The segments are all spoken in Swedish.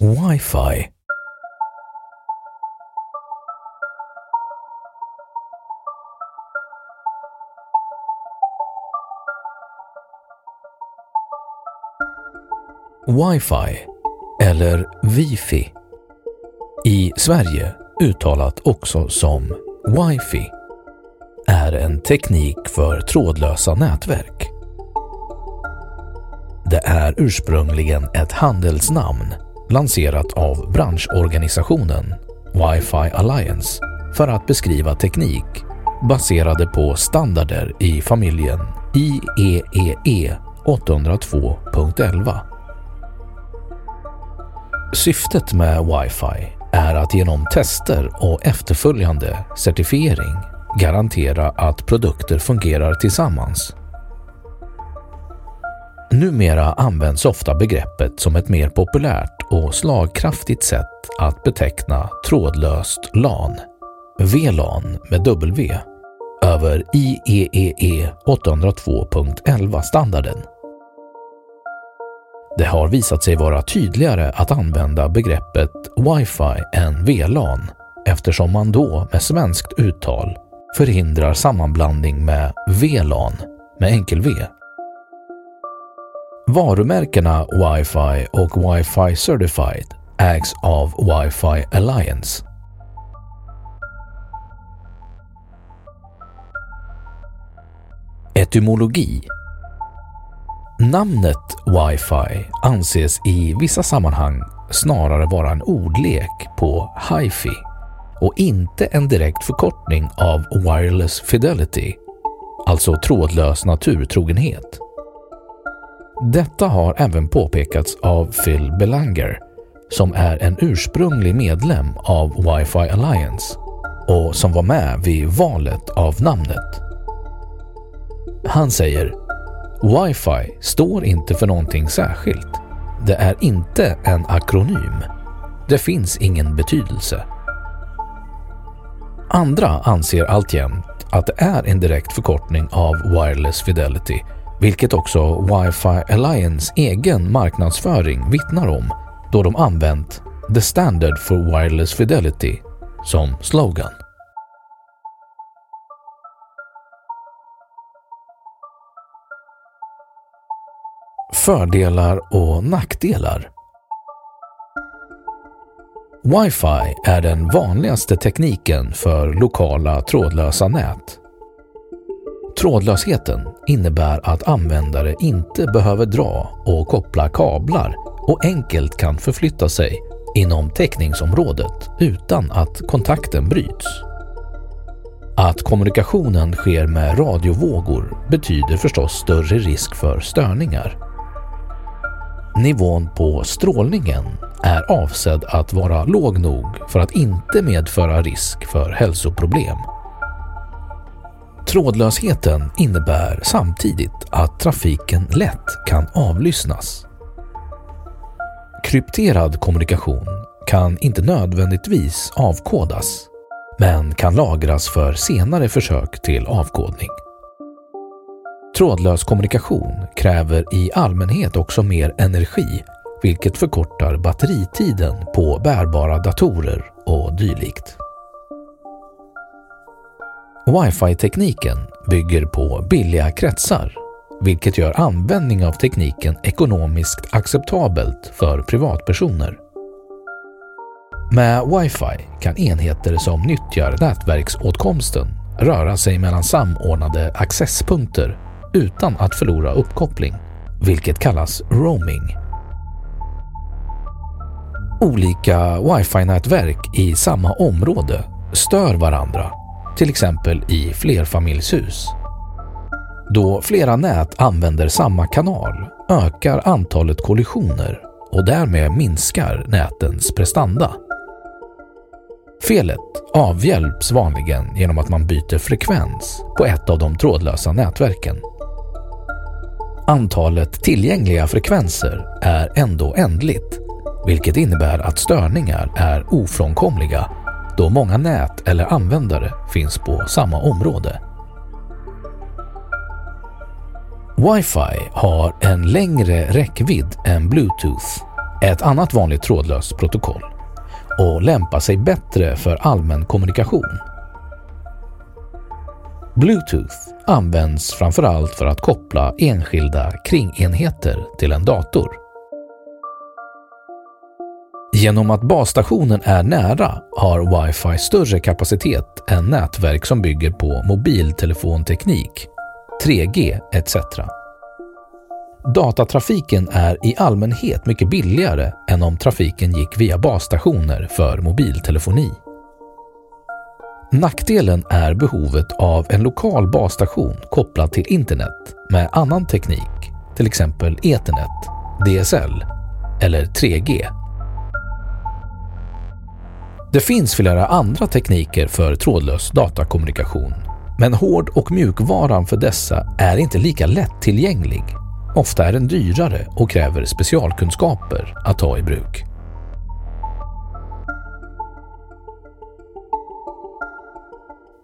Wi-Fi. Wi-Fi eller Wifi. I Sverige uttalat också som Wi-Fi. Är en teknik för trådlösa nätverk. Det är ursprungligen ett handelsnamn lanserat av branschorganisationen Wi-Fi Alliance för att beskriva teknik baserade på standarder i familjen IEEE 802.11. Syftet med Wi-Fi är att genom tester och efterföljande certifiering garantera att produkter fungerar tillsammans. Numera används ofta begreppet som ett mer populärt och slagkraftigt sätt att beteckna trådlöst LAN, VLAN med W, över IEEE 802.11-standarden. Det har visat sig vara tydligare att använda begreppet Wi-Fi än VLAN eftersom man då med svenskt uttal förhindrar sammanblandning med VLAN med enkel V. Varumärkena Wi-Fi och Wi-Fi Certified ägs av Wi-Fi Alliance. Etymologi Namnet Wi-Fi anses i vissa sammanhang snarare vara en ordlek på Hi-Fi och inte en direkt förkortning av Wireless Fidelity, alltså trådlös naturtrogenhet. Detta har även påpekats av Phil Belanger som är en ursprunglig medlem av Wi-Fi Alliance och som var med vid valet av namnet. Han säger Wi-Fi står inte för någonting särskilt. Det är inte en akronym. Det finns ingen betydelse. Andra anser alltjämt att det är en direkt förkortning av Wireless Fidelity, vilket också Wi-Fi Alliance egen marknadsföring vittnar om då de använt “The Standard for Wireless Fidelity” som slogan. Fördelar och nackdelar Wi-Fi är den vanligaste tekniken för lokala trådlösa nät. Trådlösheten innebär att användare inte behöver dra och koppla kablar och enkelt kan förflytta sig inom täckningsområdet utan att kontakten bryts. Att kommunikationen sker med radiovågor betyder förstås större risk för störningar. Nivån på strålningen är avsedd att vara låg nog för att inte medföra risk för hälsoproblem. Trådlösheten innebär samtidigt att trafiken lätt kan avlyssnas. Krypterad kommunikation kan inte nödvändigtvis avkodas, men kan lagras för senare försök till avkodning. Trådlös kommunikation kräver i allmänhet också mer energi, vilket förkortar batteritiden på bärbara datorer och dylikt. Wifi-tekniken bygger på billiga kretsar, vilket gör användning av tekniken ekonomiskt acceptabelt för privatpersoner. Med wifi kan enheter som nyttjar nätverksåtkomsten röra sig mellan samordnade accesspunkter utan att förlora uppkoppling, vilket kallas roaming. Olika wifi-nätverk i samma område stör varandra, till exempel i flerfamiljshus. Då flera nät använder samma kanal ökar antalet kollisioner och därmed minskar nätens prestanda. Felet avhjälps vanligen genom att man byter frekvens på ett av de trådlösa nätverken. Antalet tillgängliga frekvenser är ändå ändligt, vilket innebär att störningar är ofrånkomliga då många nät eller användare finns på samma område. Wifi har en längre räckvidd än Bluetooth, ett annat vanligt trådlöst protokoll, och lämpar sig bättre för allmän kommunikation. Bluetooth används framförallt för att koppla enskilda kringenheter till en dator. Genom att basstationen är nära har Wi-Fi större kapacitet än nätverk som bygger på mobiltelefonteknik, 3G etc. Datatrafiken är i allmänhet mycket billigare än om trafiken gick via basstationer för mobiltelefoni. Nackdelen är behovet av en lokal basstation kopplad till internet med annan teknik, till exempel Ethernet, DSL eller 3G. Det finns flera andra tekniker för trådlös datakommunikation, men hård och mjukvaran för dessa är inte lika lättillgänglig. Ofta är den dyrare och kräver specialkunskaper att ta i bruk.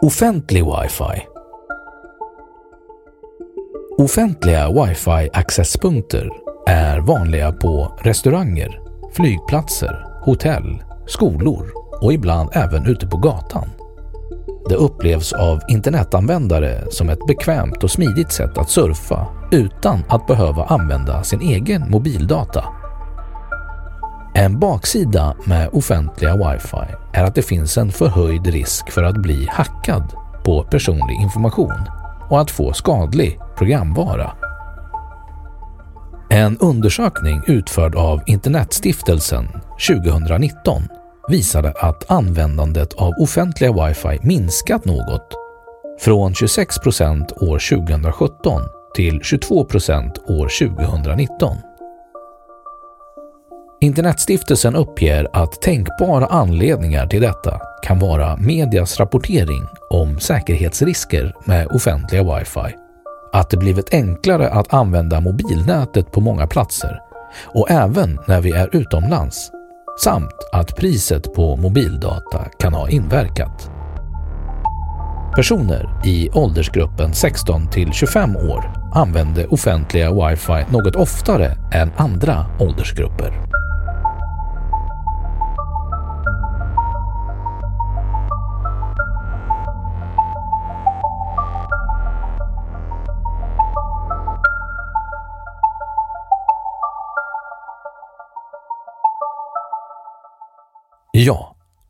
Offentlig wifi Offentliga wifi-accesspunkter är vanliga på restauranger, flygplatser, hotell, skolor och ibland även ute på gatan. Det upplevs av internetanvändare som ett bekvämt och smidigt sätt att surfa utan att behöva använda sin egen mobildata. En baksida med offentliga wifi är att det finns en förhöjd risk för att bli hackad på personlig information och att få skadlig programvara. En undersökning utförd av Internetstiftelsen 2019 visade att användandet av offentliga wifi minskat något från 26 procent år 2017 till 22 procent år 2019. Internetstiftelsen uppger att tänkbara anledningar till detta kan vara medias rapportering om säkerhetsrisker med offentliga wifi, att det blivit enklare att använda mobilnätet på många platser och även när vi är utomlands, samt att priset på mobildata kan ha inverkat. Personer i åldersgruppen 16 till 25 år använde offentliga wifi något oftare än andra åldersgrupper.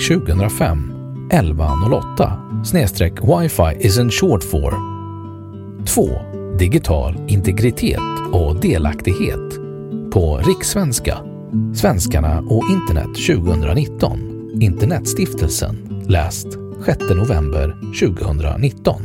2005 1108 snedstreck wifi isn't short for. 2. Digital integritet och delaktighet. På Rikssvenska Svenskarna och internet 2019 Internetstiftelsen läst 6 november 2019